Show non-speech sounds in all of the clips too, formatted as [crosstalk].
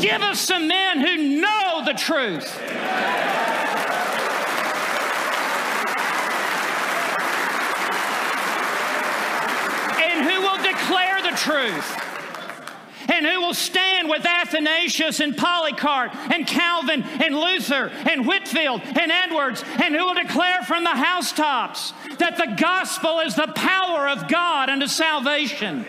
Give us some men who know the truth. and who will declare the truth and who will stand with Athanasius and Polycarp and Calvin and Luther and Whitefield and Edwards and who will declare from the housetops that the gospel is the power of God unto salvation.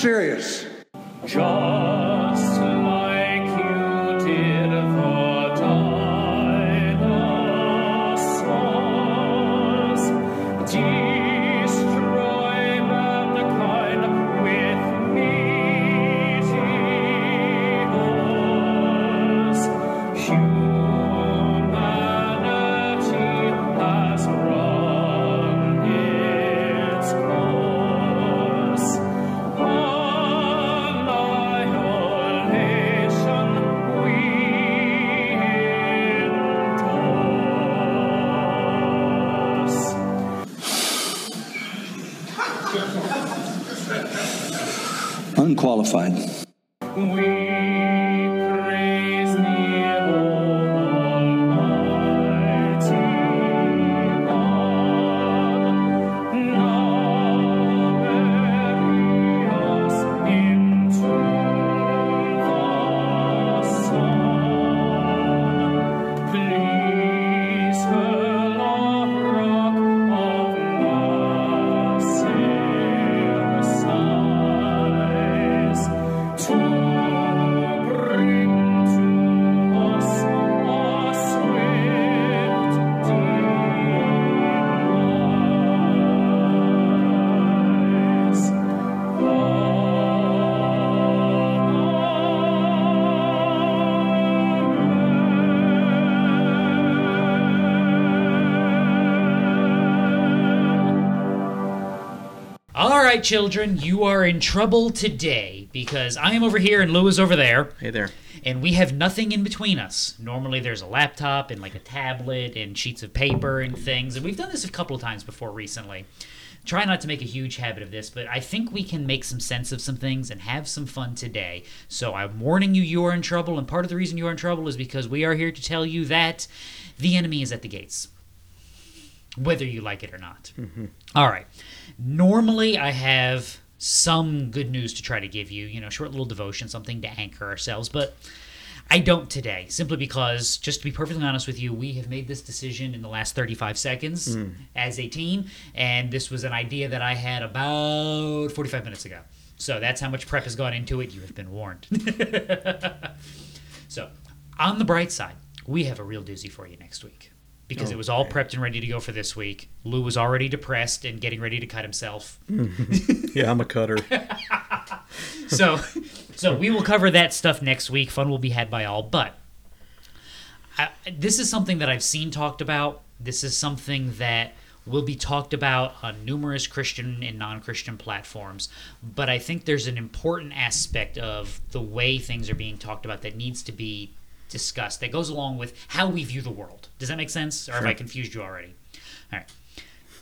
Serious. Right, children, you are in trouble today because I am over here and Lou is over there. Hey there. and we have nothing in between us. Normally, there's a laptop and like a tablet and sheets of paper and things, and we've done this a couple of times before recently. Try not to make a huge habit of this, but I think we can make some sense of some things and have some fun today. So I'm warning you, you are in trouble, and part of the reason you are in trouble is because we are here to tell you that the enemy is at the gates, whether you like it or not. Mm-hmm. All right. Normally, I have some good news to try to give you, you know, short little devotion, something to anchor ourselves, but I don't today, simply because, just to be perfectly honest with you, we have made this decision in the last 35 seconds hmm. as a team, and this was an idea that I had about 45 minutes ago. So that's how much prep has gone into it. You have been warned. [laughs] so, on the bright side, we have a real doozy for you next week because oh, it was all prepped and ready to go for this week. Lou was already depressed and getting ready to cut himself. Mm-hmm. Yeah, I'm a cutter. [laughs] so so we will cover that stuff next week fun will be had by all but I, this is something that i've seen talked about this is something that will be talked about on numerous christian and non-christian platforms but i think there's an important aspect of the way things are being talked about that needs to be discussed that goes along with how we view the world does that make sense or have i confused you already all right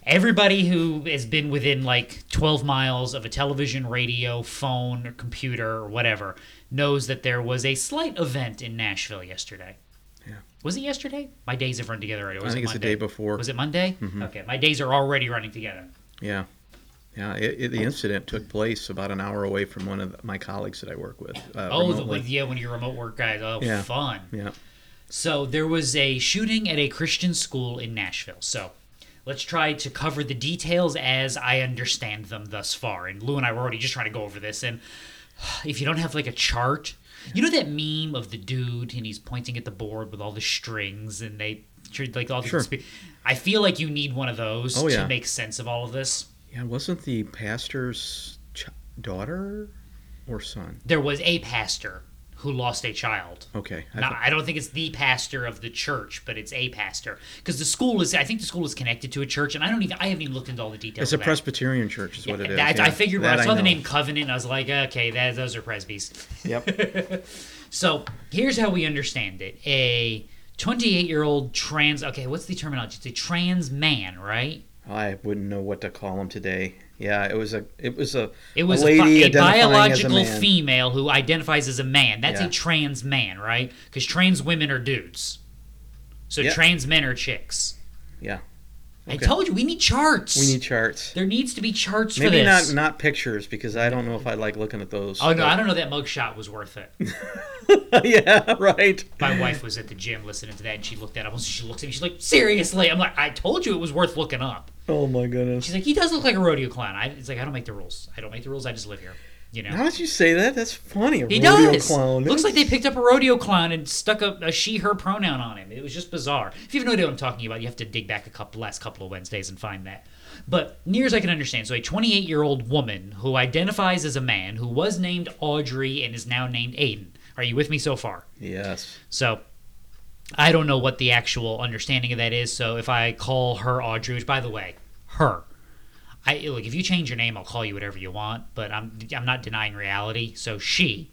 everybody who has been within like 12 miles of a television, radio, phone, or computer, or whatever knows that there was a slight event in Nashville yesterday. Yeah. Was it yesterday? My days have run together already. was I think it it's the Monday? day before. Was it Monday? Mm-hmm. Okay, my days are already running together. Yeah. Yeah, it, it, the incident took place about an hour away from one of my colleagues that I work with. Uh, Oh, the, remotely. yeah, when you're remote work guys. Oh, Yeah. fun. Yeah. So there was a shooting at a Christian school in Nashville. So let's try to cover the details as I understand them thus far. And Lou and I were already just trying to go over this. And if you don't have like a chart, you know that meme of the dude and he's pointing at the board with all the strings and they like all the Sure. consp- I feel like you need one of those Oh, yeah. to make sense of all of this. Yeah, wasn't the pastor's ch- daughter or son? There was a pastor who lost a child. Okay. I thought- I don't think it's the pastor of the church, but it's a pastor because the school is. I think the school is connected to a church, and I don't even. I haven't even looked into all the details. it's a. Presbyterian church, is what it is. That- yeah. I figured when I saw the name Covenant, I was like, okay, that, those are Presbys. Yep. [laughs] So here's how we understand it: a 28 year old trans. Okay, what's the terminology? It's a trans man, right? I wouldn't know what to call him today. Yeah, it was a it was a It was a a, lady a a biological man. female who identifies as a man. That's Yeah. a trans man, right? Because trans women are dudes. So Yeah. trans men are chicks. Yeah. I told you we need charts. We need charts. There needs to be charts for this. Maybe not not pictures because I don't know if I like looking at those. oh no, I don't know that mugshot was worth it. [laughs] yeah, right. My wife was at the gym listening to that, and she looked at it. and She looks at me. She's like, "Seriously?" I'm like, "I told you it was worth looking up." Oh my goodness. She's like, "He does look like a rodeo clown." I, it's like I don't make the rules. I don't make the rules. I just live here. You know. Now that you say that, that's funny. A He rodeo does. clown. Looks like they picked up a rodeo clown and stuck a, a she/her pronoun on him. It was just bizarre. If you have no idea what I'm talking about, you have to dig back a couple last couple of Wednesdays and find that. But near as I can understand, so a 28 year old woman who identifies as a man who was named Audrey and is now named Aiden. Are you with me so far? Yes. So I don't know what the actual understanding of that is. So if I call her Audrey, which by the way, her. I look if you change your name, I'll call you whatever you want, but I'm I'm not denying reality. So she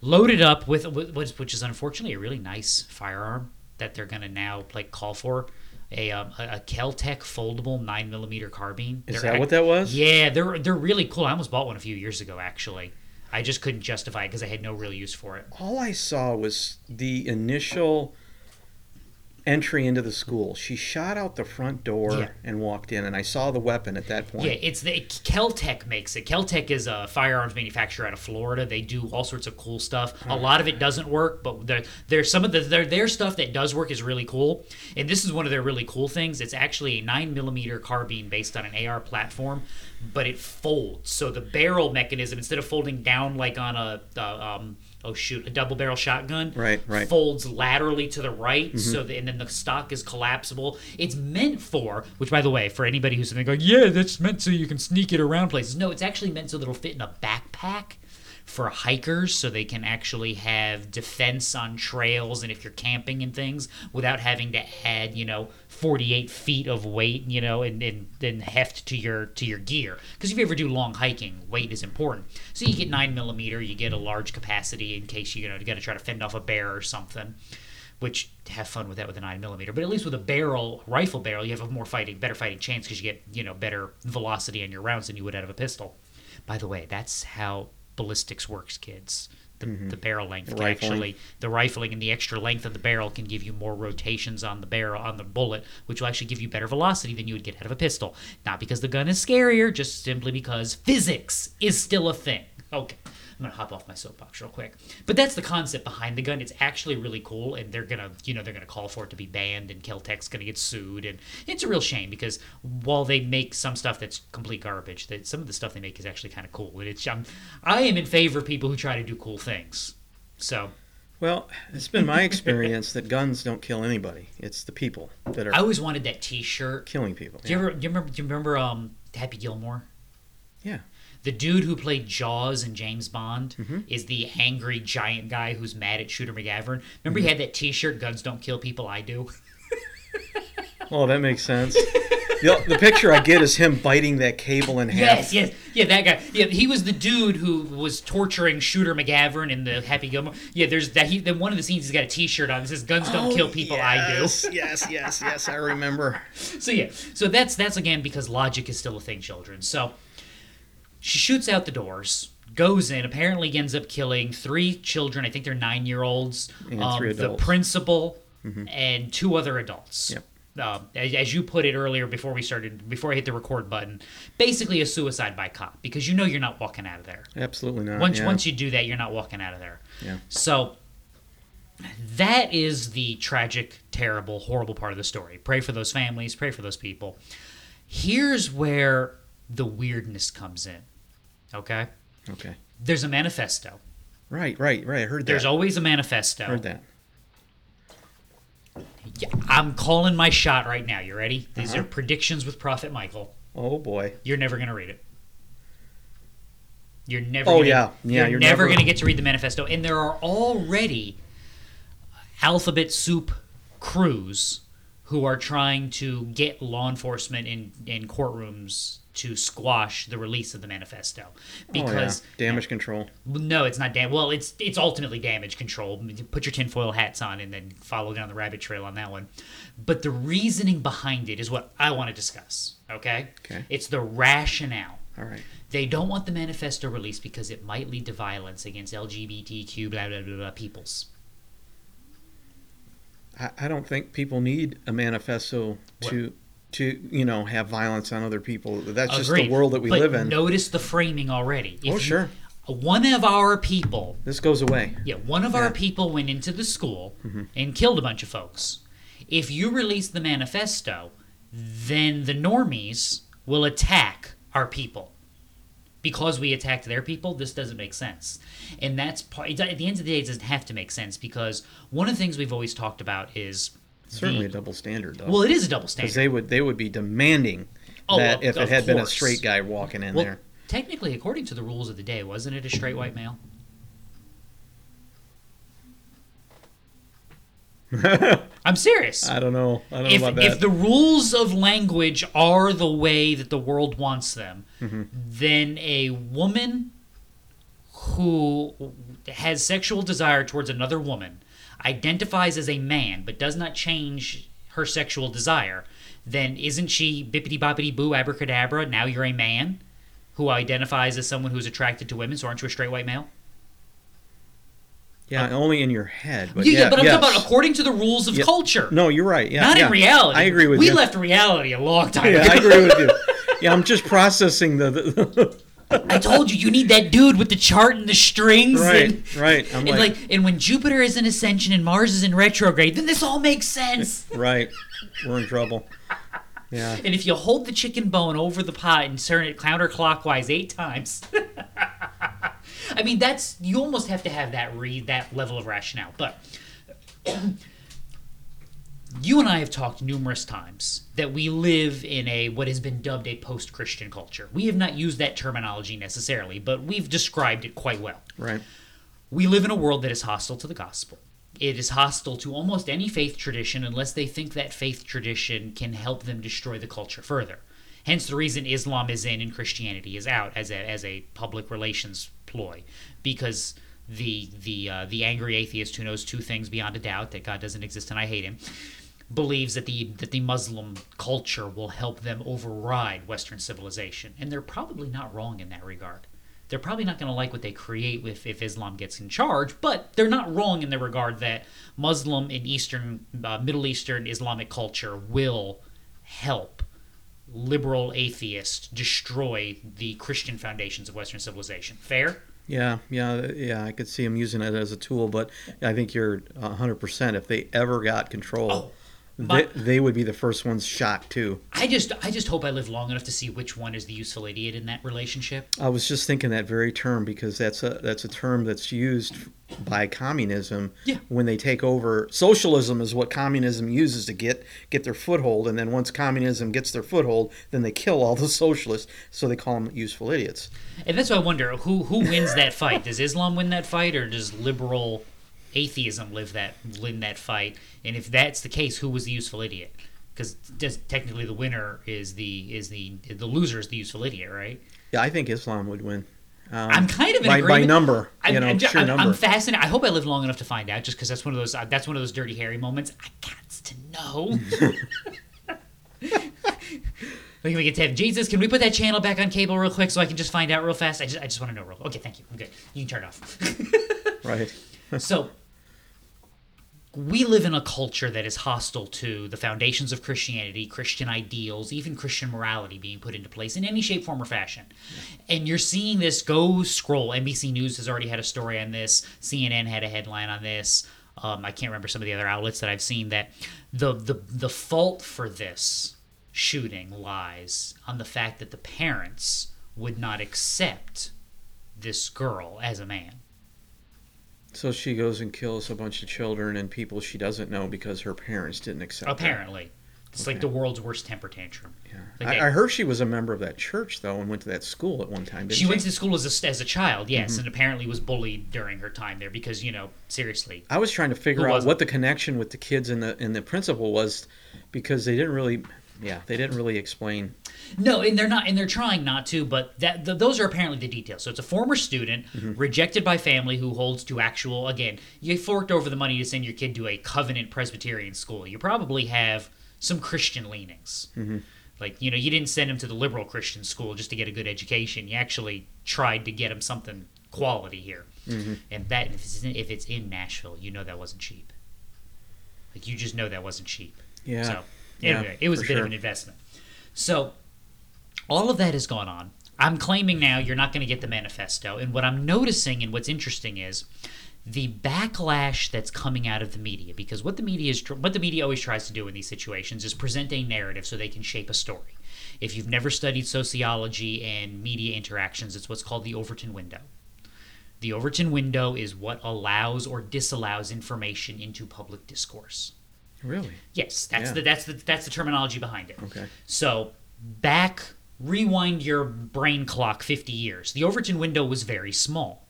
loaded up with, which which is unfortunately a really nice firearm that they're gonna now like call for a um, a, Keltec foldable nine millimeter carbine. Is They're that what that was? Yeah, they're they're really cool. I almost bought one a few years ago actually. I just couldn't justify it because I had no real use for it. All I saw was the initial entry into the school. She shot out the front door Yeah. and walked in, and I saw the weapon at that point. Yeah, it's the Keltec makes it. Keltec is a firearms manufacturer out of Florida. They do all sorts of cool stuff. A lot of it doesn't work, but there, there's some of the their, their stuff that does work is really cool. And this is one of their really cool things. It's actually a nine millimeter carbine based on an AR platform, but it folds. So the barrel mechanism, instead of folding down like on a, uh um, oh shoot, a double barrel shotgun, Right, right. folds laterally to the right, mm-hmm. so that, and then the stock is collapsible. It's meant for, which by the way, for anybody who's going, yeah, that's meant so you can sneak it around places. No, it's actually meant so that it'll fit in a backpack for hikers, so they can actually have defense on trails and if you're camping and things without having to add, you know, 48 feet of weight, you know, and and, and heft to your to your gear. Because if you ever do long hiking, weight is important. So you get nine millimeter, you get a large capacity in case you, you know you got to try to fend off a bear or something. Which have fun with that with a nine millimeter, but at least with a barrel rifle barrel, you have a more fighting, better fighting chance because you get you know better velocity on your rounds than you would out of a pistol. By the way, that's how ballistics works, kids. The, the mm-hmm. barrel length Rifling. actually the rifling and the extra length of the barrel can give you more rotations on the barrel on the bullet, which will actually give you better velocity than you would get out of a pistol. Not because the gun is scarier, just simply because physics is still a thing. Okay. I'm gonna hop off my soapbox real quick, but that's the concept behind the gun. It's actually really cool, and they're gonna, you know, they're gonna call for it to be banned, and Keltec's gonna get sued, and it's a real shame because while they make some stuff that's complete garbage, that some of the stuff they make is actually kind of cool. And it's, I'm, I am in favor of people who try to do cool things. So Well, it's been my experience that guns don't kill anybody. It's the people that are I always wanted that T-shirt. killing people. Do you ever, do you remember, do you remember um, Happy Gilmore? Yeah. The dude who played Jaws in James Bond Mm-hmm. is the angry giant guy who's mad at Shooter McGavin. Remember Mm-hmm. he had that T-shirt, "Guns don't kill people, I do." [laughs] Oh, that makes sense. the, the picture I get is him biting that cable in half. Yes, yes, yeah, that guy. Yeah, he was the dude who was torturing Shooter McGavin in the Happy Gilmore. Yeah, there's that. He then one of the scenes he's got a T-shirt on that says "Guns don't kill people, I do." Oh, Yes, yes, yes, yes. I remember. [laughs] So yeah, so that's that's again because logic is still a thing, children. So she shoots out the doors, goes in, apparently ends up killing three children. I think they're nine year olds. Um, the adults. Mm-hmm. principal and two other adults. Yep. Um, as, as you put it earlier before we started, before I hit the record button, basically a suicide by cop because you know you're not walking out of there. Absolutely not. Once yeah. once you do that, you're not walking out of there. Yeah. So That is the tragic, terrible, horrible part of the story. Pray for those families, pray for those people. Here's where the weirdness comes in. Okay? Okay. There's a manifesto. Right, right, right. I heard that. There's always a manifesto. heard that. Yeah, I'm calling my shot right now. You ready? These Uh-huh. are predictions with Prophet Michael. Oh boy. You're never going to read it. You're never. Oh, gonna, yeah. Yeah, You're, you're never, never- going to get to read the manifesto, and there are already alphabet soup crews who are trying to get law enforcement in in courtrooms to squash the release of the manifesto because oh, yeah. damage control. no, it's not dam. Well, it's it's ultimately damage control. Put your tinfoil hats on and then follow down the rabbit trail on that one. But the reasoning behind it is what I want to discuss. Okay. Okay. It's the rationale. All right. They don't want the manifesto released because it might lead to violence against LGBTQ blah blah blah, blah peoples. I, I don't think people need a manifesto to to you know have violence on other people. That's just the world that we But live in. Notice the framing already. If Oh, you- sure. One of our people This goes away. Yeah, one of Yeah. our people went into the school mm-hmm. and killed a bunch of folks. If you release the manifesto, then the normies will attack our people. Because we attacked their people, this doesn't make sense. And that's part, at the end of the day, it doesn't have to make sense because one of the things we've always talked about is. Certainly the- a double standard, though. Well, it is a double because standard. they would they would be demanding Oh, that of- if it had been a straight guy walking in well, there. technically, according to the rules of the day, wasn't it a straight white male? [laughs] I'm serious. I don't know. I don't know if, about that. if the rules of language are the way that the world wants them, Mm-hmm. then a woman who has sexual desire towards another woman identifies as a man but does not change her sexual desire, then isn't she bippity boppity boo abracadabra? Now you're a man who identifies as someone who's attracted to women, so aren't you a straight white male? yeah, uh, only in your head. But yeah, yeah, yeah, but I'm yes. talking about according to the rules of Yeah. culture. No, you're right. Yeah, not yeah. in reality. I agree with we you. We left reality a long time Yeah, ago. I agree with you. [laughs] Yeah, I'm just processing the, the I told you you need that dude with the chart and the strings. right, And, right. I'm and like, like, and when Jupiter is in ascension and Mars is in retrograde, then this all makes sense. [laughs] right, we're in trouble. Yeah, and if you hold the chicken bone over the pot and turn it counterclockwise eight times, [laughs] I mean that's you almost have to have that read that level of rationale. But you and I have talked numerous times that we live in a what has been dubbed a post-Christian culture. We have not used that terminology necessarily, but we've described it quite well. right. We live in a world that is hostile to the gospel. It is hostile to almost any faith tradition unless they think that faith tradition can help them destroy the culture further. Hence, the reason Islam is in and Christianity is out as a, as a public relations ploy, because the the uh, the angry atheist who knows two things beyond a doubt that God doesn't exist and I hate him believes that the that the Muslim culture will help them override Western civilization, and they're probably not wrong in that regard. They're probably not going to like what they create if, if Islam gets in charge, but they're not wrong in the regard that Muslim and Eastern, uh, Middle Eastern Islamic culture will help liberal atheists destroy the Christian foundations of Western civilization. Fair? Yeah, yeah, yeah. I could see them using it as a tool, but I think you're 100. percent If they ever got control, Oh, but- they would be the first ones shot too. I just I just hope I live long enough to see which one is the useful idiot in that relationship. I was just thinking that very term because that's a that's a term that's used by communism Yeah. when they take over. Socialism is what communism uses to get get their foothold, and then once communism gets their foothold, then they kill all the socialists. So they call them useful idiots. And that's why I wonder who who wins that fight. Does Islam win that fight, or does liberal atheism live that win that fight? And if that's the case, who was the useful idiot? Because technically, the winner is the is the the loser is the useful idiot, right? Yeah, I think Islam would win. Um, I'm kind of in by, by number, I'm, you know, I'm, sheer I'm, number. I'm fascinated. I hope I live long enough to find out, just because that's one of those uh, that's one of those dirty Harry moments. I got to know. [laughs] [laughs] We can, we can have Jesus. Can we put that channel back on cable real quick so I can just find out real fast? I just I just want to know real. Okay, thank you. I'm good. You can turn it off. [laughs] right. So we live in a culture that is hostile to the foundations of Christianity, Christian ideals, even Christian morality being put into place in any shape, form, or fashion. And you're seeing this go scroll. NBC News has already had a story on this. CNN had a headline on this. Um, I can't remember some of the other outlets that I've seen that the the the fault for this shooting lies on the fact that the parents would not accept this girl as a man. So she goes and kills a bunch of children and people she doesn't know because her parents didn't accept. her. Apparently, it's like the world's worst temper tantrum. Yeah. Like they- I, I heard she was a member of that church though and went to that school at one time. Didn't She went to school as a, as a child, yes, Mm-hmm. and apparently was bullied during her time there because you know seriously. I was trying to figure out wasn't? what the connection with the kids and the and the principal was, because they didn't really, yeah, they didn't really explain. No, and they're not, and they're trying not to, but that th- those are apparently the details. So it's a former student Mm-hmm. rejected by family who holds to actual. Again, you forked over the money to send your kid to a Covenant Presbyterian school. You probably have some Christian leanings. Mm-hmm. Like you know, you didn't send him to the liberal Christian school just to get a good education. You actually tried to get him something quality here, Mm-hmm. and that if it's in, if it's in Nashville, you know that wasn't cheap. Like you just know that wasn't cheap. Yeah. So Yeah, anyway, it was a bit sure. of an investment. So all of that has gone on. I'm claiming now you're not going to get the manifesto. And what I'm noticing and what's interesting is the backlash that's coming out of the media because what the media is what the media always tries to do in these situations is present a narrative so they can shape a story. If you've never studied sociology and media interactions, it's what's called the Overton window. The Overton window is what allows or disallows information into public discourse. Really? Yes, that's Yeah. the that's the that's the terminology behind it. Okay. So back rewind your brain clock 50 years. The Overton window was very small.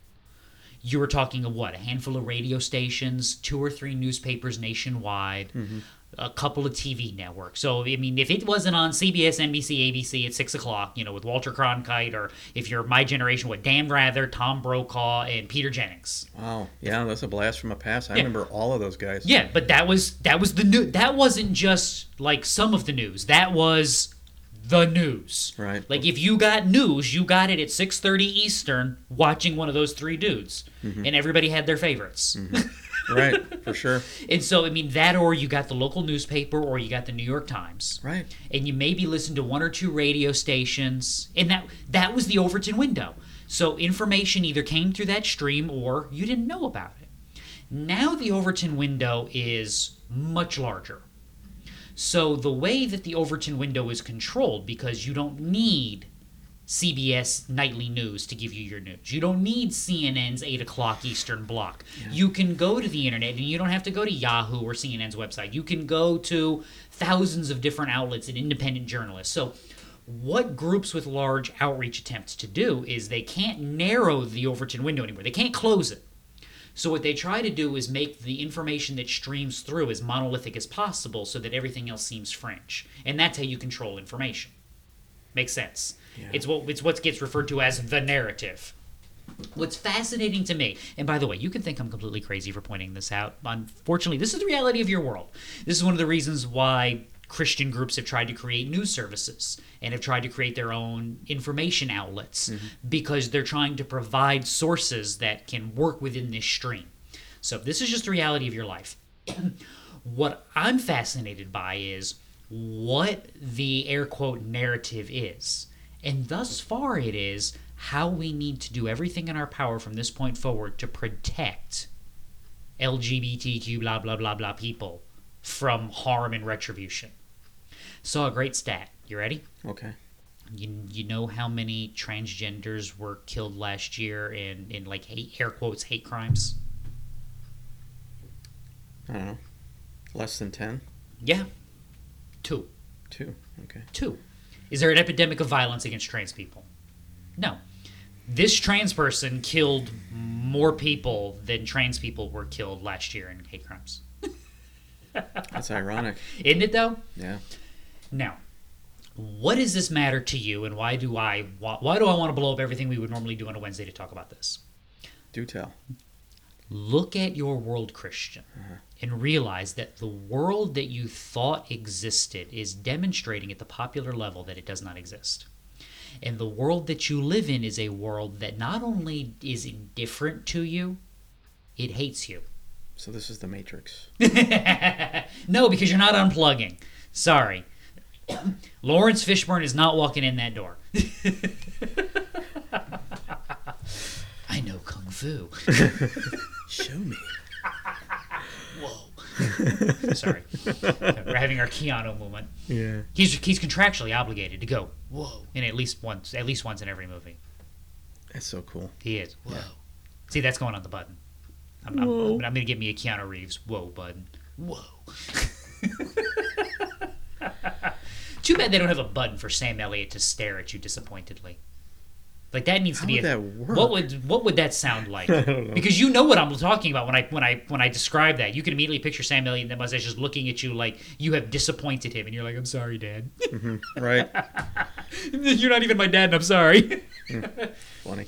You were talking of what? A handful of radio stations, two or three newspapers nationwide, mm-hmm. A couple of TV networks. So I mean, if it wasn't on CBS, NBC, ABC at six o'clock, you know, with Walter Cronkite, or if you're my generation, with Dan Rather, Tom Brokaw, and Peter Jennings. Wow. Yeah, that's a blast from the past. I remember all of those guys. Yeah, but that was that was the new. That wasn't just like some of the news. That was the news. Right. Like if you got news, you got it at six thirty Eastern, watching one of those three dudes, Mm-hmm. and everybody had their favorites. [laughs] right. [laughs] For sure. And so I mean that, or you got the local newspaper, or you got the New York Times, Right. and you maybe listened to one or two radio stations, and that that was the Overton window. So information either came through that stream, or you didn't know about it. Now the Overton window is much larger. So the way that the Overton window is controlled, because you don't need CBS nightly news to give you your news. You don't need CNN's 8 o'clock Eastern block. You can go to the internet and you don't have to go to Yahoo or CNN's website. You can go to thousands of different outlets and independent journalists. So, what groups with large outreach attempts to do is they can't narrow the Overton window anymore, they can't close it. So what they try to do is make the information that streams through as monolithic as possible so that everything else seems fringe. And that's how you control information. Makes sense. It's what it's what gets referred to as the narrative. What's fascinating to me, and by the way, you can think I'm completely crazy for pointing this out. Unfortunately, this is the reality of your world. This is one of the reasons why Christian groups have tried to create news services and have tried to create their own information outlets mm-hmm. because they're trying to provide sources that can work within this stream. So, this is just the reality of your life. [clears throat] what I'm fascinated by is what the air quote narrative is. And thus far, it is how we need to do everything in our power from this point forward to protect LGBTQ blah blah blah blah people from harm and retribution. Saw a great stat. You ready? Okay. You, you know how many transgenders were killed last year in, in like hate, air quotes hate crimes? I don't know. Less than ten. Yeah. Two. Two. Okay. Two. Is there an epidemic of violence against trans people? No. This trans person killed more people than trans people were killed last year in hate crimes. [laughs] That's ironic. Isn't it though? Yeah. Now, what does this matter to you, and why do I why, why do I want to blow up everything we would normally do on a Wednesday to talk about this? Do tell. Look at your world, Christian, uh-huh. And realize that the world that you thought existed is demonstrating at the popular level that it does not exist. And the world that you live in is a world that not only is indifferent to you, it hates you. So this is the Matrix. [laughs] No, because you're not unplugging. Sorry. [coughs] Laurence Fishburne is not walking in that door. [laughs] I know Kung Fu. [laughs] Show me. [laughs] Sorry, [laughs] we're having our Keanu moment. Yeah. He's he's contractually obligated to go whoa in at least once at least once in every movie. That's so cool. He is whoa. See, that's going on the button. I'm, I'm, I'm, I'm gonna get me a Keanu Reeves whoa button. Whoa. [laughs] Too bad they don't have a button for Sam Elliott to stare at you disappointedly. Like that needs to be would a, that work? What would what would that sound [laughs] like? Because you know what I'm talking about when I when I when I describe that. You can immediately picture Sam Elliott and that mustache just looking at you like you have disappointed him, and you're like, "I'm sorry, Dad. Mm-hmm. Right? [laughs] you're not even my dad, and I'm sorry." Hmm. [laughs] Funny.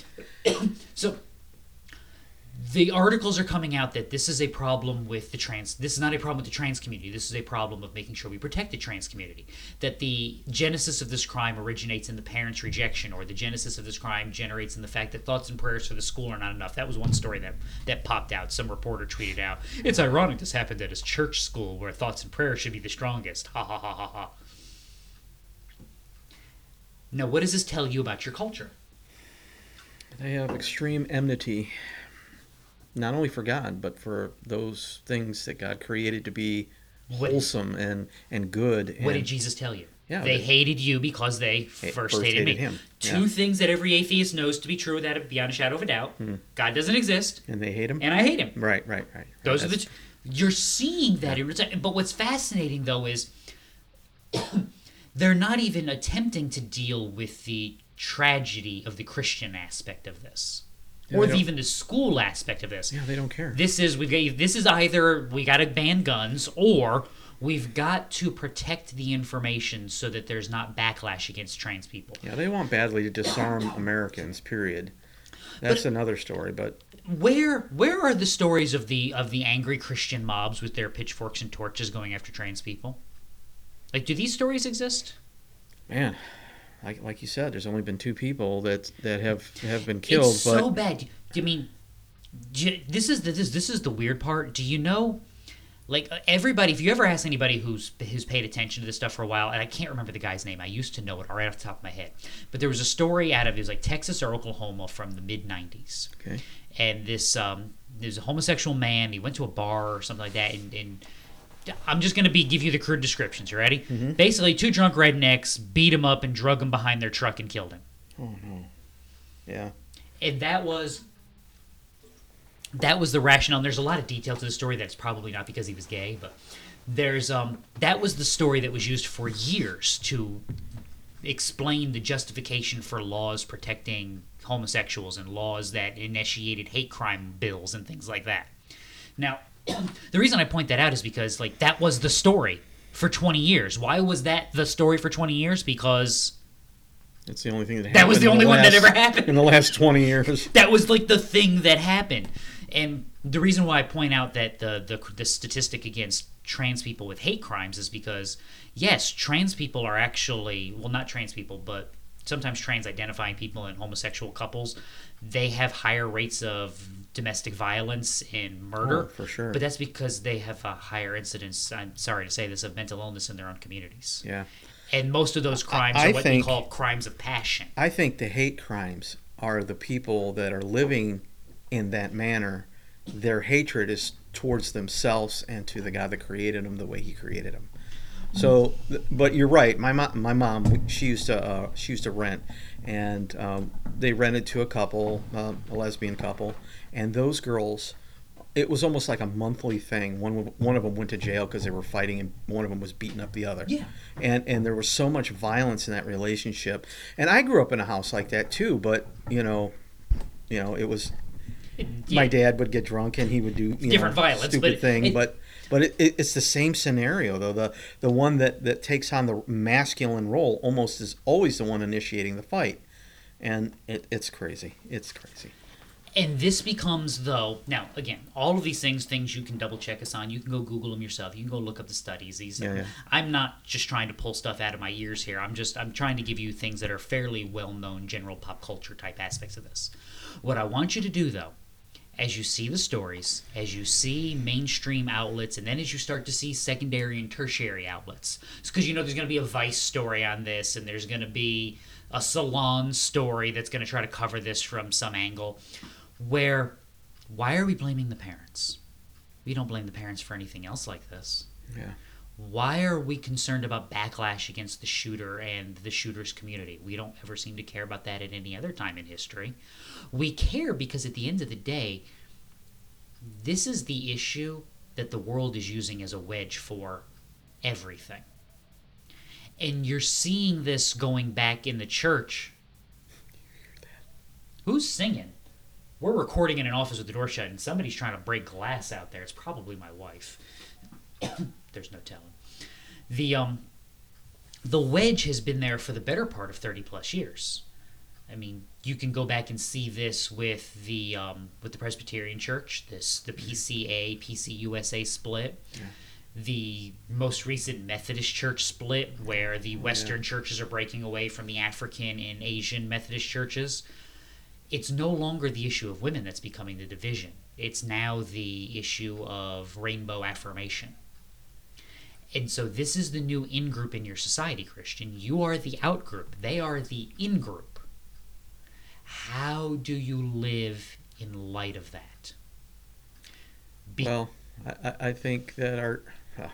So the articles are coming out that this is a problem with the trans this is not a problem with the trans community this is a problem of making sure we protect the trans community. That the genesis of this crime originates in the parents rejection or the genesis of this crime generates in the fact that thoughts and prayers for the school are not enough. That was one story that that popped out. Some reporter tweeted out it's ironic this happened at a church school where thoughts and prayers should be the strongest. Ha ha ha ha ha. Now what does this tell you about your culture? They have extreme enmity, not only for God, but for those things that God created to be What- wholesome and, and good. What did Jesus tell you? Yeah, they they- hated you because they first, first hated, me. him. Two Yeah. things that every atheist knows to be true without beyond a shadow of a doubt. Hmm. God doesn't exist, And they hate him? and I hate him. Right, right, right. Those are the. That's- T- you're seeing that, in but what's fascinating though is [coughs] they're not even attempting to deal with the tragedy of the Christian aspect of this, Yeah, or even the school aspect of this. Yeah, they don't care. This is we got this is either we got to ban guns or we've got to protect the information so that there's not backlash against trans people. Yeah, they want badly to disarm Americans, period. That's another story, but Where where are the stories of the of the angry Christian mobs with their pitchforks and torches going after trans people? Like do these stories exist? man, like like you said, there's only been two people that that have have been killed, it's but so bad. I mean, do you- this is the, this this is the weird part. Do you know? Like everybody, if you ever ask anybody who's who's paid attention to this stuff for a while, and I can't remember the guy's name, I used to know it right off the top of my head, but there was a story out of it was like Texas or Oklahoma from the mid '90s, okay. and this um, there's a homosexual man. He went to a bar or something like that, and, and I'm just gonna be give you the crude descriptions. You ready? Basically, two drunk rednecks beat him up and drug him behind their truck and killed him Oh no. Yeah. and that was that was the rationale. And there's a lot of detail to the story that's probably not because he was gay, but there's um that was the story that was used for years to explain the justification for laws protecting homosexuals and laws that initiated hate crime bills and things like that. Now, the reason I point that out is because like that was the story for 20 years. Why was that the story for 20 years? Because That's the only thing that happened. That was the only one that ever happened. in the last 20 years. that was like the thing that happened. And the reason why I point out that the, the the statistic against trans people with hate crimes is because yes, trans people are actually well not trans people, but sometimes trans identifying people and homosexual couples, they have higher rates of domestic violence and murder. Oh, for sure. But that's because they have a higher incidence, I'm sorry to say this, of mental illness in their own communities. Yeah. And most of those crimes I are what think- we call crimes of passion. I think the hate crimes are the people that are living in that manner. Their hatred is towards themselves and to the God that created them the way He created them. So, but you're right. My mom, my mom, she used to uh, she used to rent, and um, they rented to a couple, um, a lesbian couple, and those girls. It was almost like a monthly thing. One one of them went to jail because they were fighting, and one of them was beating up the other. Yeah. And and there was so much violence in that relationship. And I grew up in a house like that too. But you know, you know, it was my dad would get drunk and he would do you Different know, violence, stupid but thing. it- but but it, it, it's the same scenario though. The the one that that takes on the masculine role almost is always the one initiating the fight, and it, it's crazy. It's crazy. And this becomes, though, now, again, all of these things, things you can double check us on. You can go Google them yourself. You can go look up the studies. These, Yeah, yeah. I'm not just trying to pull stuff out of my ears here. I'm just, I'm trying to give you things that are fairly well known, general pop culture type aspects of this. What I want you to do, though, as you see the stories, as you see mainstream outlets, and then as you start to see secondary and tertiary outlets, because you know there's going to be a Vice story on this, and there's going to be a Salon story that's going to try to cover this from some angle. Where, why are we blaming the parents? We don't blame the parents for anything else like this. Yeah. Why are we concerned about backlash against the shooter and the shooter's community? We don't ever seem to care about that at any other time in history. We care because at the end of the day, this is the issue that the world is using as a wedge for everything. And you're seeing this going back in the church. Who's singing? We're recording in an office with the door shut, and somebody's trying to break glass out there. It's probably my wife. [coughs] There's no telling. The um, the wedge has been there for the better part of thirty plus years. I mean, you can go back and see this with the um, with the Presbyterian Church, this the PCA PCUSA split, yeah. the most recent Methodist Church split, where the Western churches are breaking away from the African and Asian Methodist churches. It's no longer the issue of women that's becoming the division. It's now the issue of rainbow affirmation. And so this is the new in group in your society, Christian. You are the out group. They are the in group. How do you live in light of that? Be- Well, I, I- think that our uh,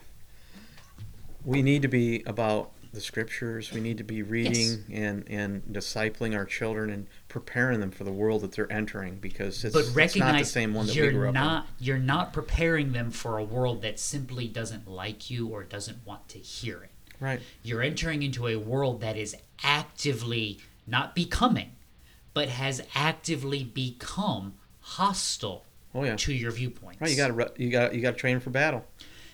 we need to be about the scriptures. We need to be reading and and discipling our children and preparing them for the world that they're entering because it's, but it's not the same one that you're we grew up not you're not preparing them for a world that simply doesn't like you or doesn't want to hear it. Right. You're entering into a world that is actively not becoming, but has actively become hostile Oh yeah. to your viewpoints. Right. You got to you got you got to train for battle,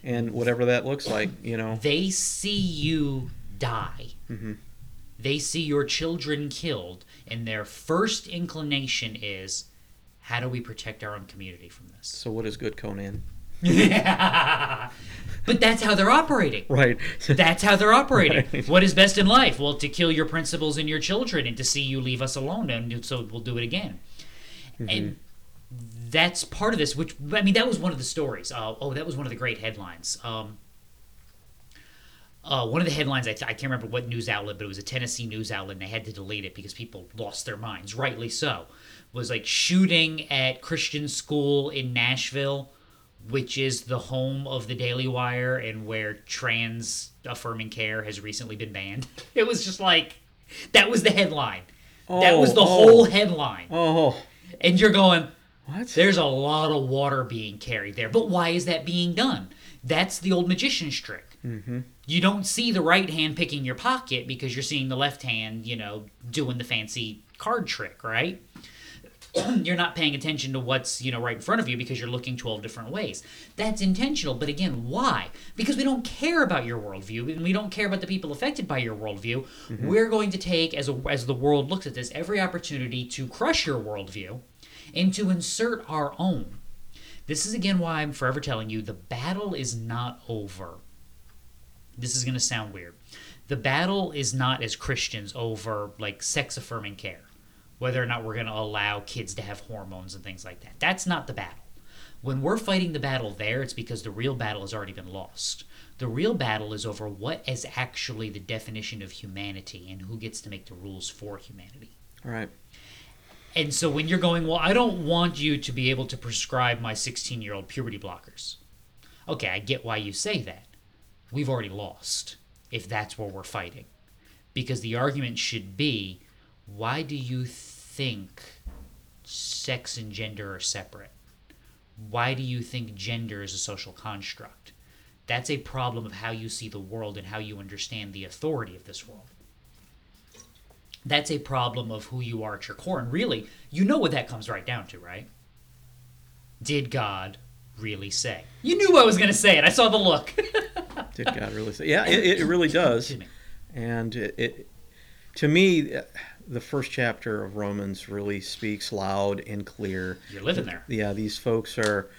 and whatever that looks like, you know. They see you die. Mhm. They see your children killed, and their first inclination is, how do we protect our own community from this? So what is good, Conan? [laughs] but that's how they're operating. Right. [laughs] That's how they're operating. Right. What is best in life? Well, to kill your principals and your children and to see you leave us alone, and so we'll do it again. And that's part of this, which, I mean, that was one of the stories. Uh, oh, that was one of the great headlines. Um, uh, one of the headlines, I, I can't remember what news outlet, but it was a Tennessee news outlet, and they had to delete it because people lost their minds, rightly so. Was like shooting at Christian school in Nashville, which is the home of the Daily Wire and where trans affirming care has recently been banned. [laughs] It was just like, that was the headline. that was Oh, the oh. whole headline. oh, And you're going, what? there's a lot of water being carried there. But why is that being done? That's the old magician's trick. Mm-hmm. You don't see the right hand picking your pocket because you're seeing the left hand, you know, doing the fancy card trick, right? [clears throat] you're not paying attention to what's, you know, right in front of you because you're looking 12 different ways. That's intentional. But again, why? Because we don't care about your worldview and we don't care about the people affected by your worldview. Mm-hmm. We're going to take, as, a, as the world looks at this, every opportunity to crush your worldview and to insert our own. This is again why I'm forever telling you the battle is not over. This is going to sound weird. The battle is not as Christians over like sex affirming care, whether or not we're going to allow kids to have hormones and things like that. That's not the battle. When we're fighting the battle there, it's because the real battle has already been lost. The real battle is over what is actually the definition of humanity and who gets to make the rules for humanity. Right. And so when you're going, well, I don't want you to be able to prescribe my 16 year old puberty blockers. Okay, I get why you say that. We've already lost if that's where we're fighting. Because the argument should be why do you think sex and gender are separate? Why do you think gender is a social construct? That's a problem of how you see the world and how you understand the authority of this world that's a problem of who you are at your core. And really, you know what that comes right down to, right? Did God really say? You knew I was going to say it. I saw the look. [laughs] Did God really say? Yeah, it, it really does. And it, it, to me, the first chapter of Romans really speaks loud and clear. You're living there. Yeah, these folks are,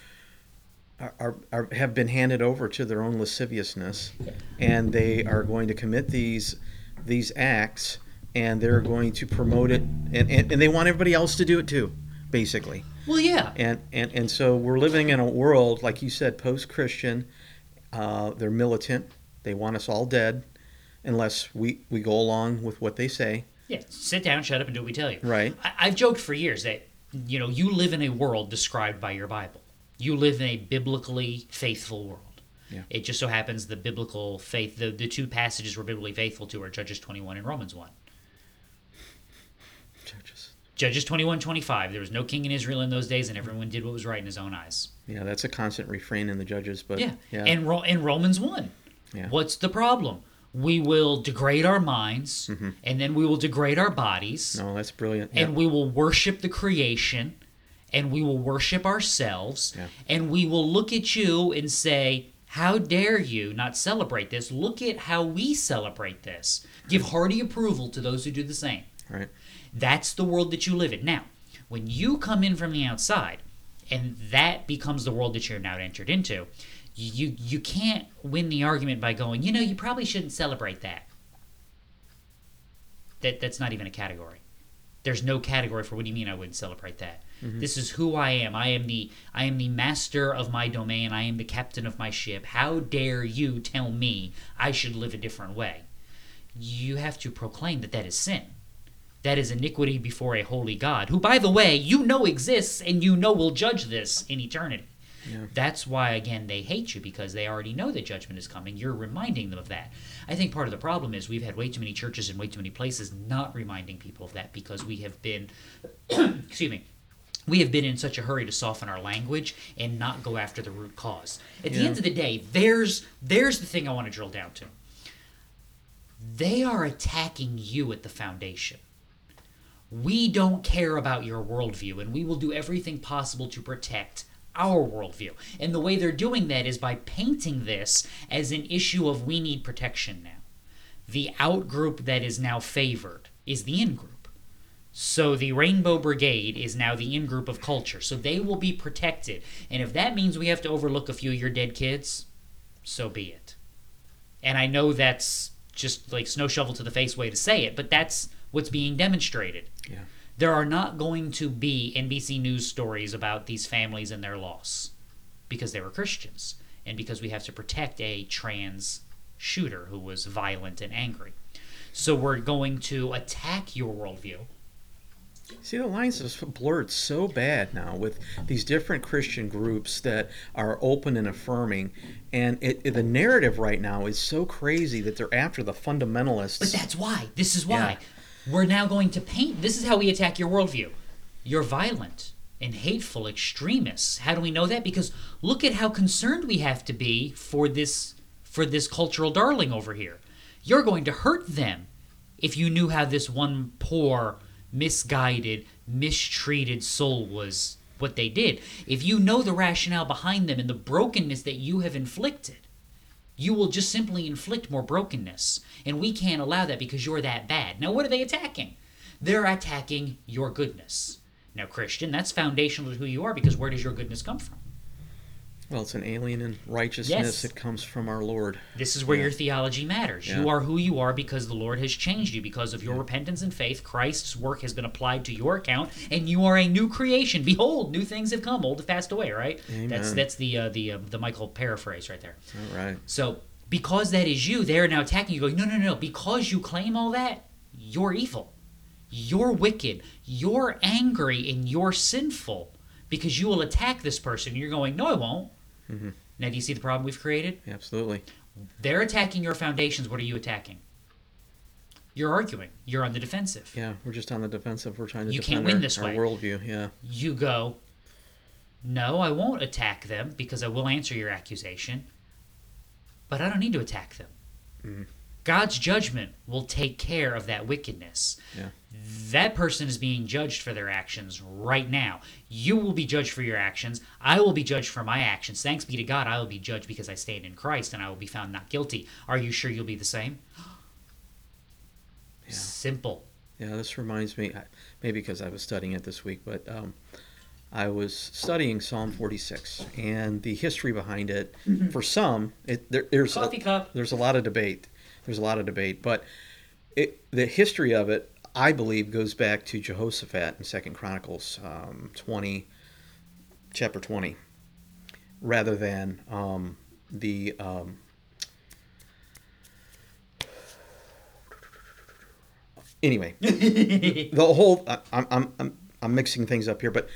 are, are, are have been handed over to their own lasciviousness, and they are going to commit these these acts, and they're going to promote it, and, and, and they want everybody else to do it too, basically. Well, yeah. And, and and so we're living in a world, like you said, post-Christian. Uh, they're militant. They want us all dead, unless we we go along with what they say. Yeah. Sit down, shut up, and do what we tell you. Right. I, I've joked for years that, you know, you live in a world described by your Bible. You live in a biblically faithful world. Yeah. It just so happens the biblical faith, the, the two passages we're biblically faithful to are Judges 21 and Romans 1. Judges. Judges 21, 25. There was no king in Israel in those days, and everyone did what was right in his own eyes. Yeah, that's a constant refrain in the Judges, but Yeah. yeah, And Ro- in Romans 1, Yeah. what's the problem? We will degrade our minds, mm-hmm. and then we will degrade our bodies, no, that's brilliant. Yeah. and we will worship the creation, and we will worship ourselves, Yeah. and we will look at you and say, How dare you not celebrate this? Look at how we celebrate this. Give hearty approval to those who do the same. right. That's the world that you live in. Now, when you come in from the outside, and that becomes the world that you're now entered into, you you can't win the argument by going, you know, you probably shouldn't celebrate that. That that's not even a category. There's no category for what do you mean I wouldn't celebrate that? Mm-hmm. This is who I am. I am the I am the master of my domain. I am the captain of my ship. How dare you tell me I should live a different way? You have to proclaim that that is sin. That is iniquity before a holy God, who, by the way, you know exists and you know will judge this in eternity. That's why, again, they hate you because they already know that judgment is coming. You're reminding them of that. I think part of the problem is we've had way too many churches and way too many places not reminding people of that because we have been, [coughs] excuse me, we have been in such a hurry to soften our language and not go after the root cause. At the end of the day, there's there's the thing I want to drill down to. They are attacking you at the foundation. We don't care about your worldview, and we will do everything possible to protect our worldview. And the way they're doing that is by painting this as an issue of we need protection now. The out group that is now favored is the in group. So the Rainbow Brigade is now the in group of culture. So they will be protected. And if that means we have to overlook a few of your dead kids, so be it. And I know that's just like snow shovel to the face way to say it, but that's what's being demonstrated. Yeah. There are not going to be NBC News stories about these families and their loss because they were Christians and because we have to protect a trans shooter who was violent and angry. So we're going to attack your worldview. See, the lines are blurred so bad now with these different Christian groups that are open and affirming, and it, it- the narrative right now is so crazy that they're after the fundamentalists. But that's why. This is why. We're now going to paint. This is how we attack your worldview. You're violent and hateful extremists. How do we know that? Because look at how concerned we have to be for this for this cultural darling over here. You're going to hurt them if you knew how this one poor, misguided, mistreated soul was what they did. If you know the rationale behind them and the brokenness that you have inflicted you will just simply inflict more brokenness. And we can't allow that because you're that bad. Now, what are they attacking? They're attacking your goodness. Now, Christian, that's foundational to who you are because where does your goodness come from? Well, it's an alien in righteousness Yes. that comes from our Lord. This is where Yeah. your theology matters. You Yeah. are who you are because the Lord has changed you. Because of your repentance and faith, Christ's work has been applied to your account, and you are a new creation. Behold, new things have come; old have passed away. Right? That's Amen. that's the uh, the uh, the Michael paraphrase right there. All right. So because that is you, they're now attacking you, going, no, no, no, because you claim all that, you're evil. You're wicked. You're angry and you're sinful because you will attack this person. You're going, no, I won't. Mm-hmm. Now, do you see the problem we've created? Absolutely. They're attacking your foundations. What are you attacking? You're arguing. You're on the defensive. Yeah, we're just on the defensive. We're trying to You defend can't win our, this our way. worldview. Yeah. You go, no, I won't attack them because I will answer your accusation, but I don't need to attack them. Mm-hmm. God's judgment will take care of that wickedness. Yeah. That person is being judged for their actions right now. You will be judged for your actions. I will be judged for my actions. Thanks be to God, I will be judged because I stand in Christ and I will be found not guilty. Are you sure you'll be the same? Simple. Yeah, this reminds me, maybe because I was studying it this week, but um, I was studying Psalm 46 and the history behind it. For some, it, there, there's Mm-hmm. Coffee a, cup. there's a lot of debate. There's a lot of debate, but it, the history of it, I believe, goes back to Jehoshaphat in Second Chronicles um, 20, chapter 20, rather than um, the um, anyway, [laughs] the whole I- I'm, I'm I'm I'm mixing things up here, but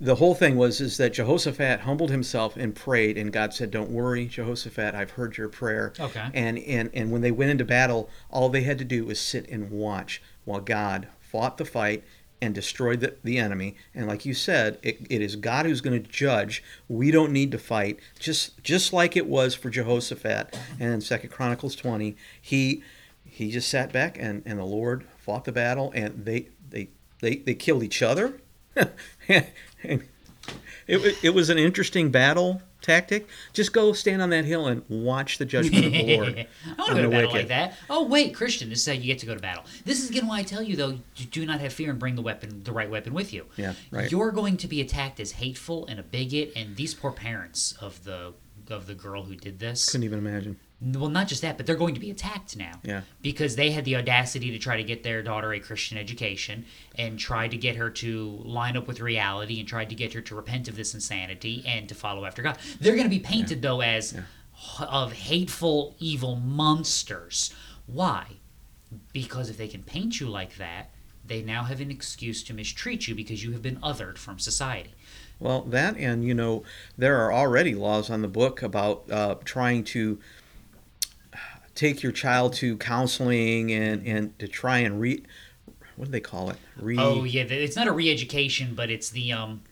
the whole thing was is that Jehoshaphat humbled himself and prayed, and God said, "Don't worry, Jehoshaphat, I've heard your prayer." Okay. And and and when they went into battle, all they had to do was sit and watch while God fought the fight and destroyed the, the enemy. And like you said, it, it is God who's going to judge. We don't need to fight. Just just like it was for Jehoshaphat and Second Chronicles twenty, he he just sat back and, and the Lord fought the battle and they they they, they killed each other. [laughs] It, it was an interesting battle tactic. Just go stand on that hill and watch the judgment of the [laughs] Lord. I want to go to battle like that. Oh wait, Christian, this is how you get to go to battle. This is again why I tell you though, do not have fear and bring the weapon, the right weapon with you. Yeah, right. You're going to be attacked as hateful and a bigot, and these poor parents of the of the girl who did this. Couldn't even imagine. Well, not just that, but they're going to be attacked now. Yeah. Because they had the audacity to try to get their daughter a Christian education and tried to get her to line up with reality and tried to get her to repent of this insanity and to follow after God. They're going to be painted though as h- of hateful, evil monsters. Why? Because if they can paint you like that, they now have an excuse to mistreat you because you have been othered from society. Well, that and you know there are already laws on the book about uh, trying to take your child to counseling and and to try and re what do they call it? Re Oh yeah, it's not a re-education, but it's the um.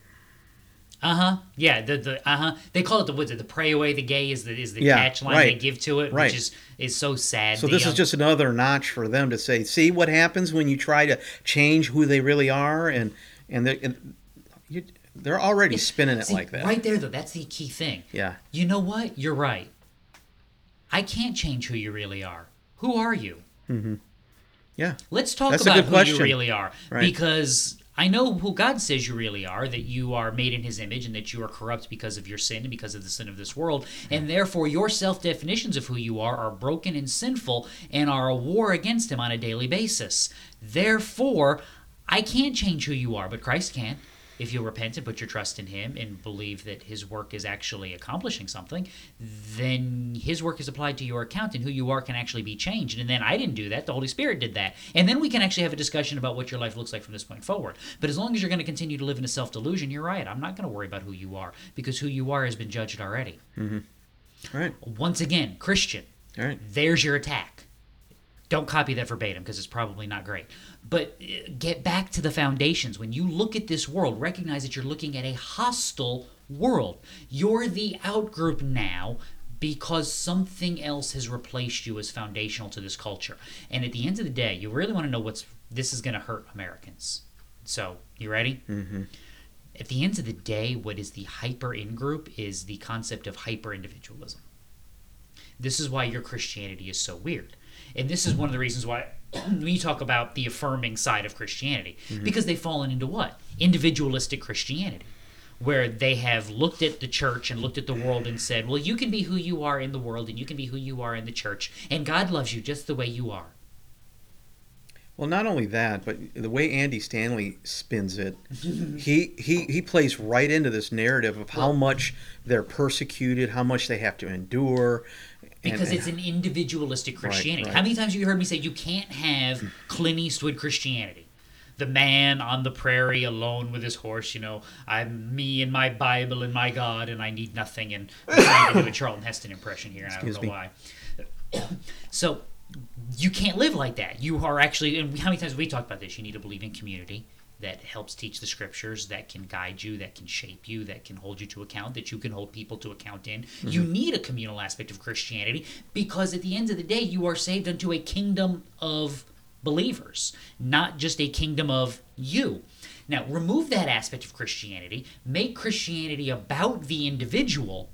Uh huh. Yeah. The the uh huh. They call it the what's it? The pray away the gay is the is the Yeah, catch line they give to it, Right. which is is so sad. So The, this um, is just another notch for them to say, see what happens when you try to change who they really are, and and they're, and you, they're already spinning it see, like that. Right there, though, that's the key thing. Yeah. You know what? You're right. I can't change who you really are. Who are you? Mm-hmm. Yeah. Let's talk That's about who question. you really are. Right. Because I know who God says you really are, that you are made in his image and that you are corrupt because of your sin and because of the sin of this world. And therefore, your self definitions of who you are are broken and sinful and are a war against him on a daily basis. Therefore, I can't change who you are, but Christ can. If you'll repent and put your trust in Him and believe that His work is actually accomplishing something, then His work is applied to your account and who you are can actually be changed. And then I didn't do that, the Holy Spirit did that. And then we can actually have a discussion about what your life looks like from this point forward. But as long as you're going to continue to live in a self delusion, you're right. I'm not going to worry about who you are because who you are has been judged already. Mm-hmm. All right. Once again, Christian, All right. there's your attack. Don't copy that verbatim because it's probably not great. But uh, get back to the foundations. When you look at this world, recognize that you're looking at a hostile world. You're the outgroup now because something else has replaced you as foundational to this culture. And at the end of the day, you really want to know what's this is going to hurt Americans. So, you ready? Mm-hmm. At the end of the day, what is the hyper in group is the concept of hyper individualism. This is why your Christianity is so weird. And this is one of the reasons why [clears throat] we talk about the affirming side of Christianity. Mm-hmm. Because they've fallen into what? Individualistic Christianity. Where they have looked at the church and looked at the world and said, well, you can be who you are in the world and you can be who you are in the church, and God loves you just the way you are. Well, not only that, but the way Andy Stanley spins it, [laughs] he he he plays right into this narrative of how much they're persecuted, how much they have to endure, and- Because it's an individualistic Christianity. right. How many times have you heard me say you can't have Clint Eastwood Christianity? The man on the prairie alone with his horse, you know, I'm me and my Bible and my God, and I need nothing. And I'm trying to do a [laughs] Charlton Heston impression here, and Excuse I me. don't know why. [coughs] so you can't live like that. You are actually, and how many times have we talked about this? You need to believe in community that helps teach the scriptures, that can guide you, that can shape you, that can hold you to account, that you can hold people to account in. You mm-hmm. need a communal aspect of Christianity because at the end of the day, you are saved unto a kingdom of believers, not just a kingdom of you. Now, remove that aspect of Christianity, make Christianity about the individual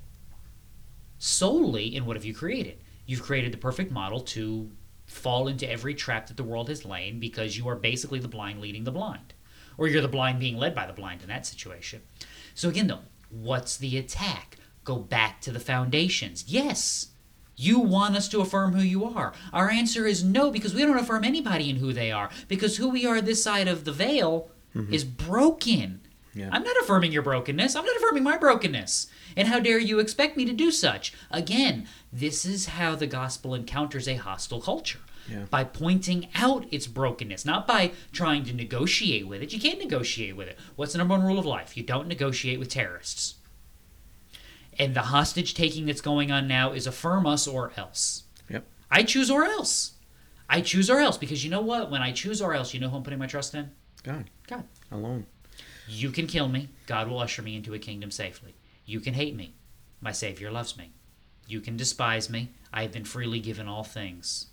solely in what have you created? You've created the perfect model to fall into every trap that the world has lain because you are basically the blind leading the blind. Or you're the blind being led by the blind in that situation. So, again, though, what's the attack? Go back to the foundations. Yes, you want us to affirm who you are. Our answer is no, because we don't affirm anybody in who they are. Because who we are this side of the veil mm-hmm. is broken. Yeah. I'm not affirming your brokenness. I'm not affirming my brokenness. And how dare you expect me to do such? Again, this is how the gospel encounters a hostile culture. Yeah. by pointing out its brokenness, not by trying to negotiate with it. You can't negotiate with it. What's the number one rule of life? You don't negotiate with terrorists. And the hostage taking that's going on now is affirm us or else. Yep. I choose or else. I choose or else because you know what? When I choose or else, you know who I'm putting my trust in? God God. alone. You can kill me. God will usher me into a kingdom safely. You can hate me. My Savior loves me. You can despise me. I have been freely given all things.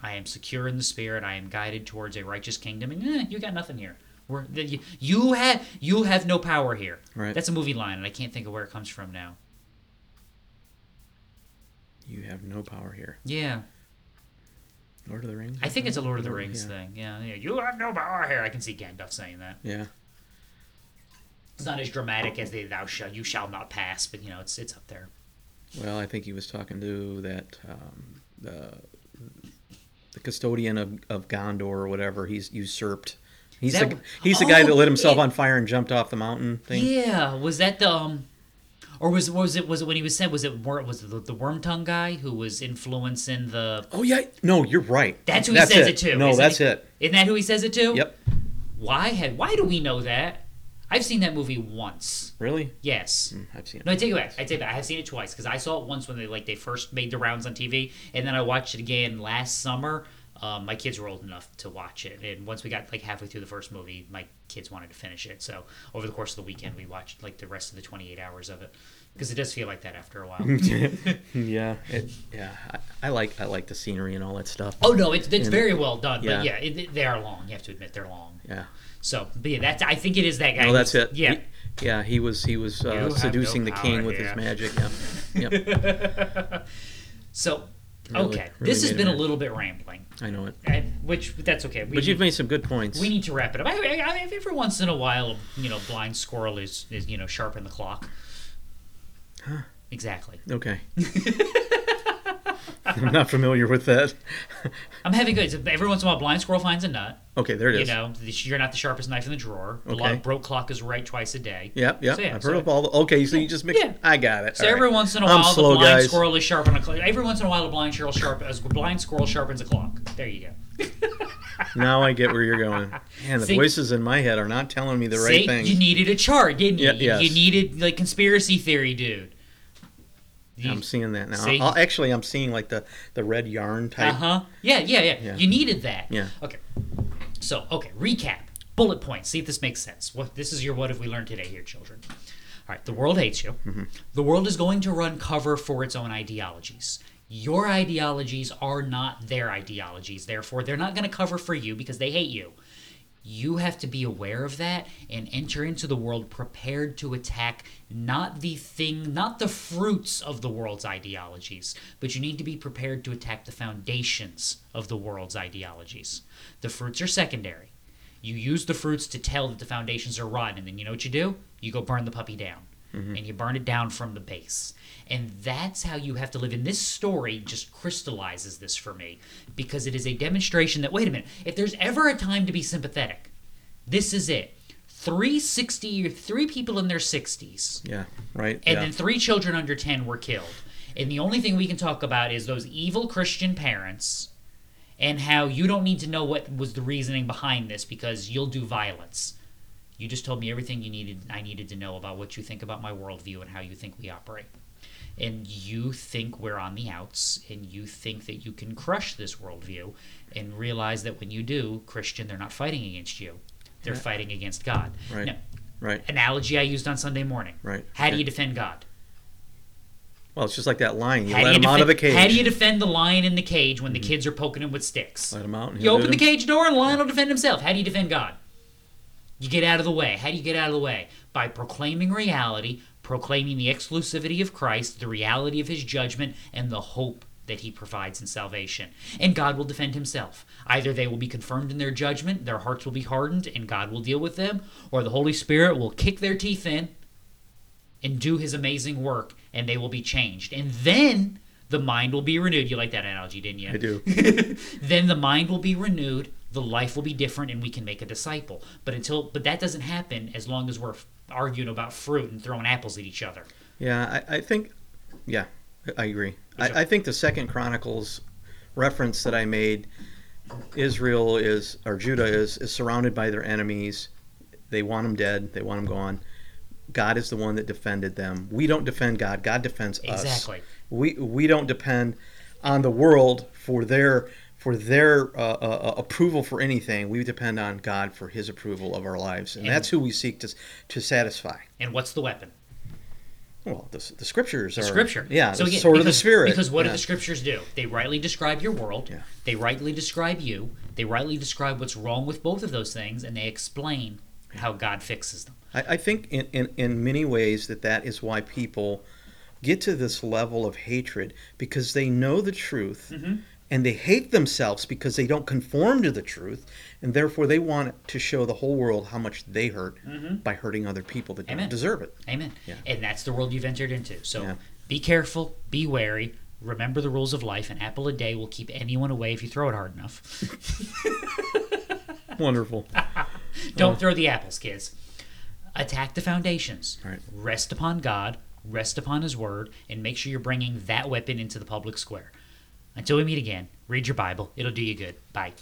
I am secure in the Spirit. I am guided towards a righteous kingdom. And eh, you got nothing here. We're, you, you have you have no power here. Right. That's a movie line, and I can't think of where it comes from now. You have no power here. Yeah, Lord of the Rings. I think it's a Lord of the Rings yeah. thing. Yeah, yeah. You have no power here. I can see Gandalf saying that. Yeah. It's not as dramatic as the "Thou shall you shall not pass," but you know, it's it's up there. Well, I think he was talking to that um, the the custodian of, of Gondor or whatever. He's usurped. He's That- the he's the guy that Oh, lit himself it- on fire and jumped off the mountain thing. Yeah, was that the um, or was was it was it when he was said was it was it the, the Wormtongue guy who was influencing the? Oh yeah, no, you're right. That's who he says it, to. No, that's it? it. Isn't that who he says it to? Yep. Why had why do we know that? I've seen that movie once. Really? Yes. Mm, I've seen it. No, I take it back. I take it back. I have seen it twice because I saw it once when they like they first made the rounds on TV, and then I watched it again last summer. Um, my kids were old enough to watch it, and once we got like halfway through the first movie, my kids wanted to finish it. So over the course of the weekend, we watched like the rest of the 28 hours of it because it does feel like that after a while. [laughs] [laughs] yeah. It, yeah. I, I like I like the scenery and all that stuff. oh no, it's it's And- very well done, Yeah. but yeah, it, it- they are long. You have to admit they're long. Yeah. So, but yeah, that's I think it is that guy. No, that's it. Yeah. He- yeah. He was he was uh, seducing no the king with here. his magic. Yeah. Yep. [laughs] So, Really- okay, really this has been a little bit rambling, I know it. and, which that's okay. We But you've need- made some good points. We need to wrap it up. I, I, I mean, every once in a while, you know, blind squirrel is, is you know sharpen the clock. Exactly. Okay. [laughs] [laughs] I'm not familiar with that. [laughs] I'm having good. Every once in a while, blind squirrel finds a nut. Okay, there it You is. know, you're not the sharpest knife in the drawer. The Okay. broke clock is right twice a day. Yep, yep. So, yeah, I've so- heard of all the. Okay, so you just mix. Yeah. I got it. So All every right. once in a I'm while, slow, the blind guys. squirrel is sharpening a clock. Every once in a while, a blind squirrel sharp a blind squirrel sharpens a clock. There you go. [laughs] Now I get where you're going. Man, the See- voices in my head are not telling me the right See, things. you needed a chart, didn't you? Yeah, You- yes. You needed like conspiracy theory, dude. I'm seeing that now. See? I'll, actually, I'm seeing like the the red yarn type. Uh huh. Yeah, yeah, yeah, Yeah. You needed that. Yeah. Okay. So, okay, recap. Bullet points. See if this makes sense. What this is your what have we learned today here, children? All right, the world hates you. Mm-hmm. The world is going to run cover for its own ideologies. Your ideologies are not their ideologies. Therefore, they're not going to cover for you because they hate you. You have to be aware of that and enter into the world prepared to attack not the thing, not the fruits of the world's ideologies, but you need to be prepared to attack the foundations of the world's ideologies. The fruits are secondary. You use the fruits to tell that the foundations are rotten, and then you know what you do? You go burn the puppy down. Mm-hmm. And you burn it down from the base. And that's how you have to live. And this story just crystallizes this for me because it is a demonstration that, wait a minute, if there's ever a time to be sympathetic, this is it. Three sixty, three people in their 60s Yeah, right. and yeah. then three children under 10 were killed. And the only thing we can talk about is those evil Christian parents and how you don't need to know what was the reasoning behind this because you'll do violence. You just told me everything you needed I needed to know about what you think about my worldview and how you think we operate. And you think we're on the outs, and you think that you can crush this worldview, and realize that when you do, Christian, they're not fighting against you. They're fighting against God. Right. Now, right. analogy I used on Sunday morning. Right. How do you defend God? Well, it's just like that lion. You How let him out of the cage. How do you defend the lion in the cage when the mm-hmm. kids are poking him with sticks? let him out. And You open the cage door and the lion will defend himself. How do you defend God? You get out of the way. How do you get out of the way? By proclaiming reality, proclaiming the exclusivity of Christ, the reality of his judgment, and the hope that he provides in salvation. And God will defend himself. Either they will be confirmed in their judgment, their hearts will be hardened, and God will deal with them, or the Holy Spirit will kick their teeth in and do his amazing work, and they will be changed. And then the mind will be renewed. You like that analogy, didn't you? I do. [laughs] then the mind will be renewed the life will be different and we can make a disciple but until but that doesn't happen as long as we're arguing about fruit and throwing apples at each other Yeah, I, I think. Yeah, I agree. I, I think the Second Chronicles reference that I made, Israel is or Judah is is surrounded by their enemies. They want them dead. They want them gone. God is the one that defended them. We don't defend God. God defends us. Exactly. We we don't depend on the world for their for their uh, uh, approval for anything. We depend on God for His approval of our lives, and, And- that's who we seek to to satisfy. And what's the weapon? Well, the, the scriptures are Scripture. Yeah, So the again, sword of the spirit. Because what do the scriptures do? They rightly describe your world. Yeah. They rightly describe you. They rightly describe what's wrong with both of those things, and they explain how God fixes them. I, I think in, in, in many ways that that is why people get to this level of hatred because they know the truth Mm-hmm. And they hate themselves because they don't conform to the truth and therefore they want to show the whole world how much they hurt by hurting other people that Mm-hmm. Amen. don't deserve it. Amen. Yeah. And that's the world you've entered into. So Yeah. be careful, be wary, remember the rules of life. An apple a day will keep anyone away if you throw it hard enough. [laughs] Wonderful. [laughs] Don't throw the apples, kids. Attack the foundations. Right. Rest upon God, rest upon His Word, and make sure you're bringing that weapon into the public square. Until we meet again, read your Bible. It'll do you good. Bye.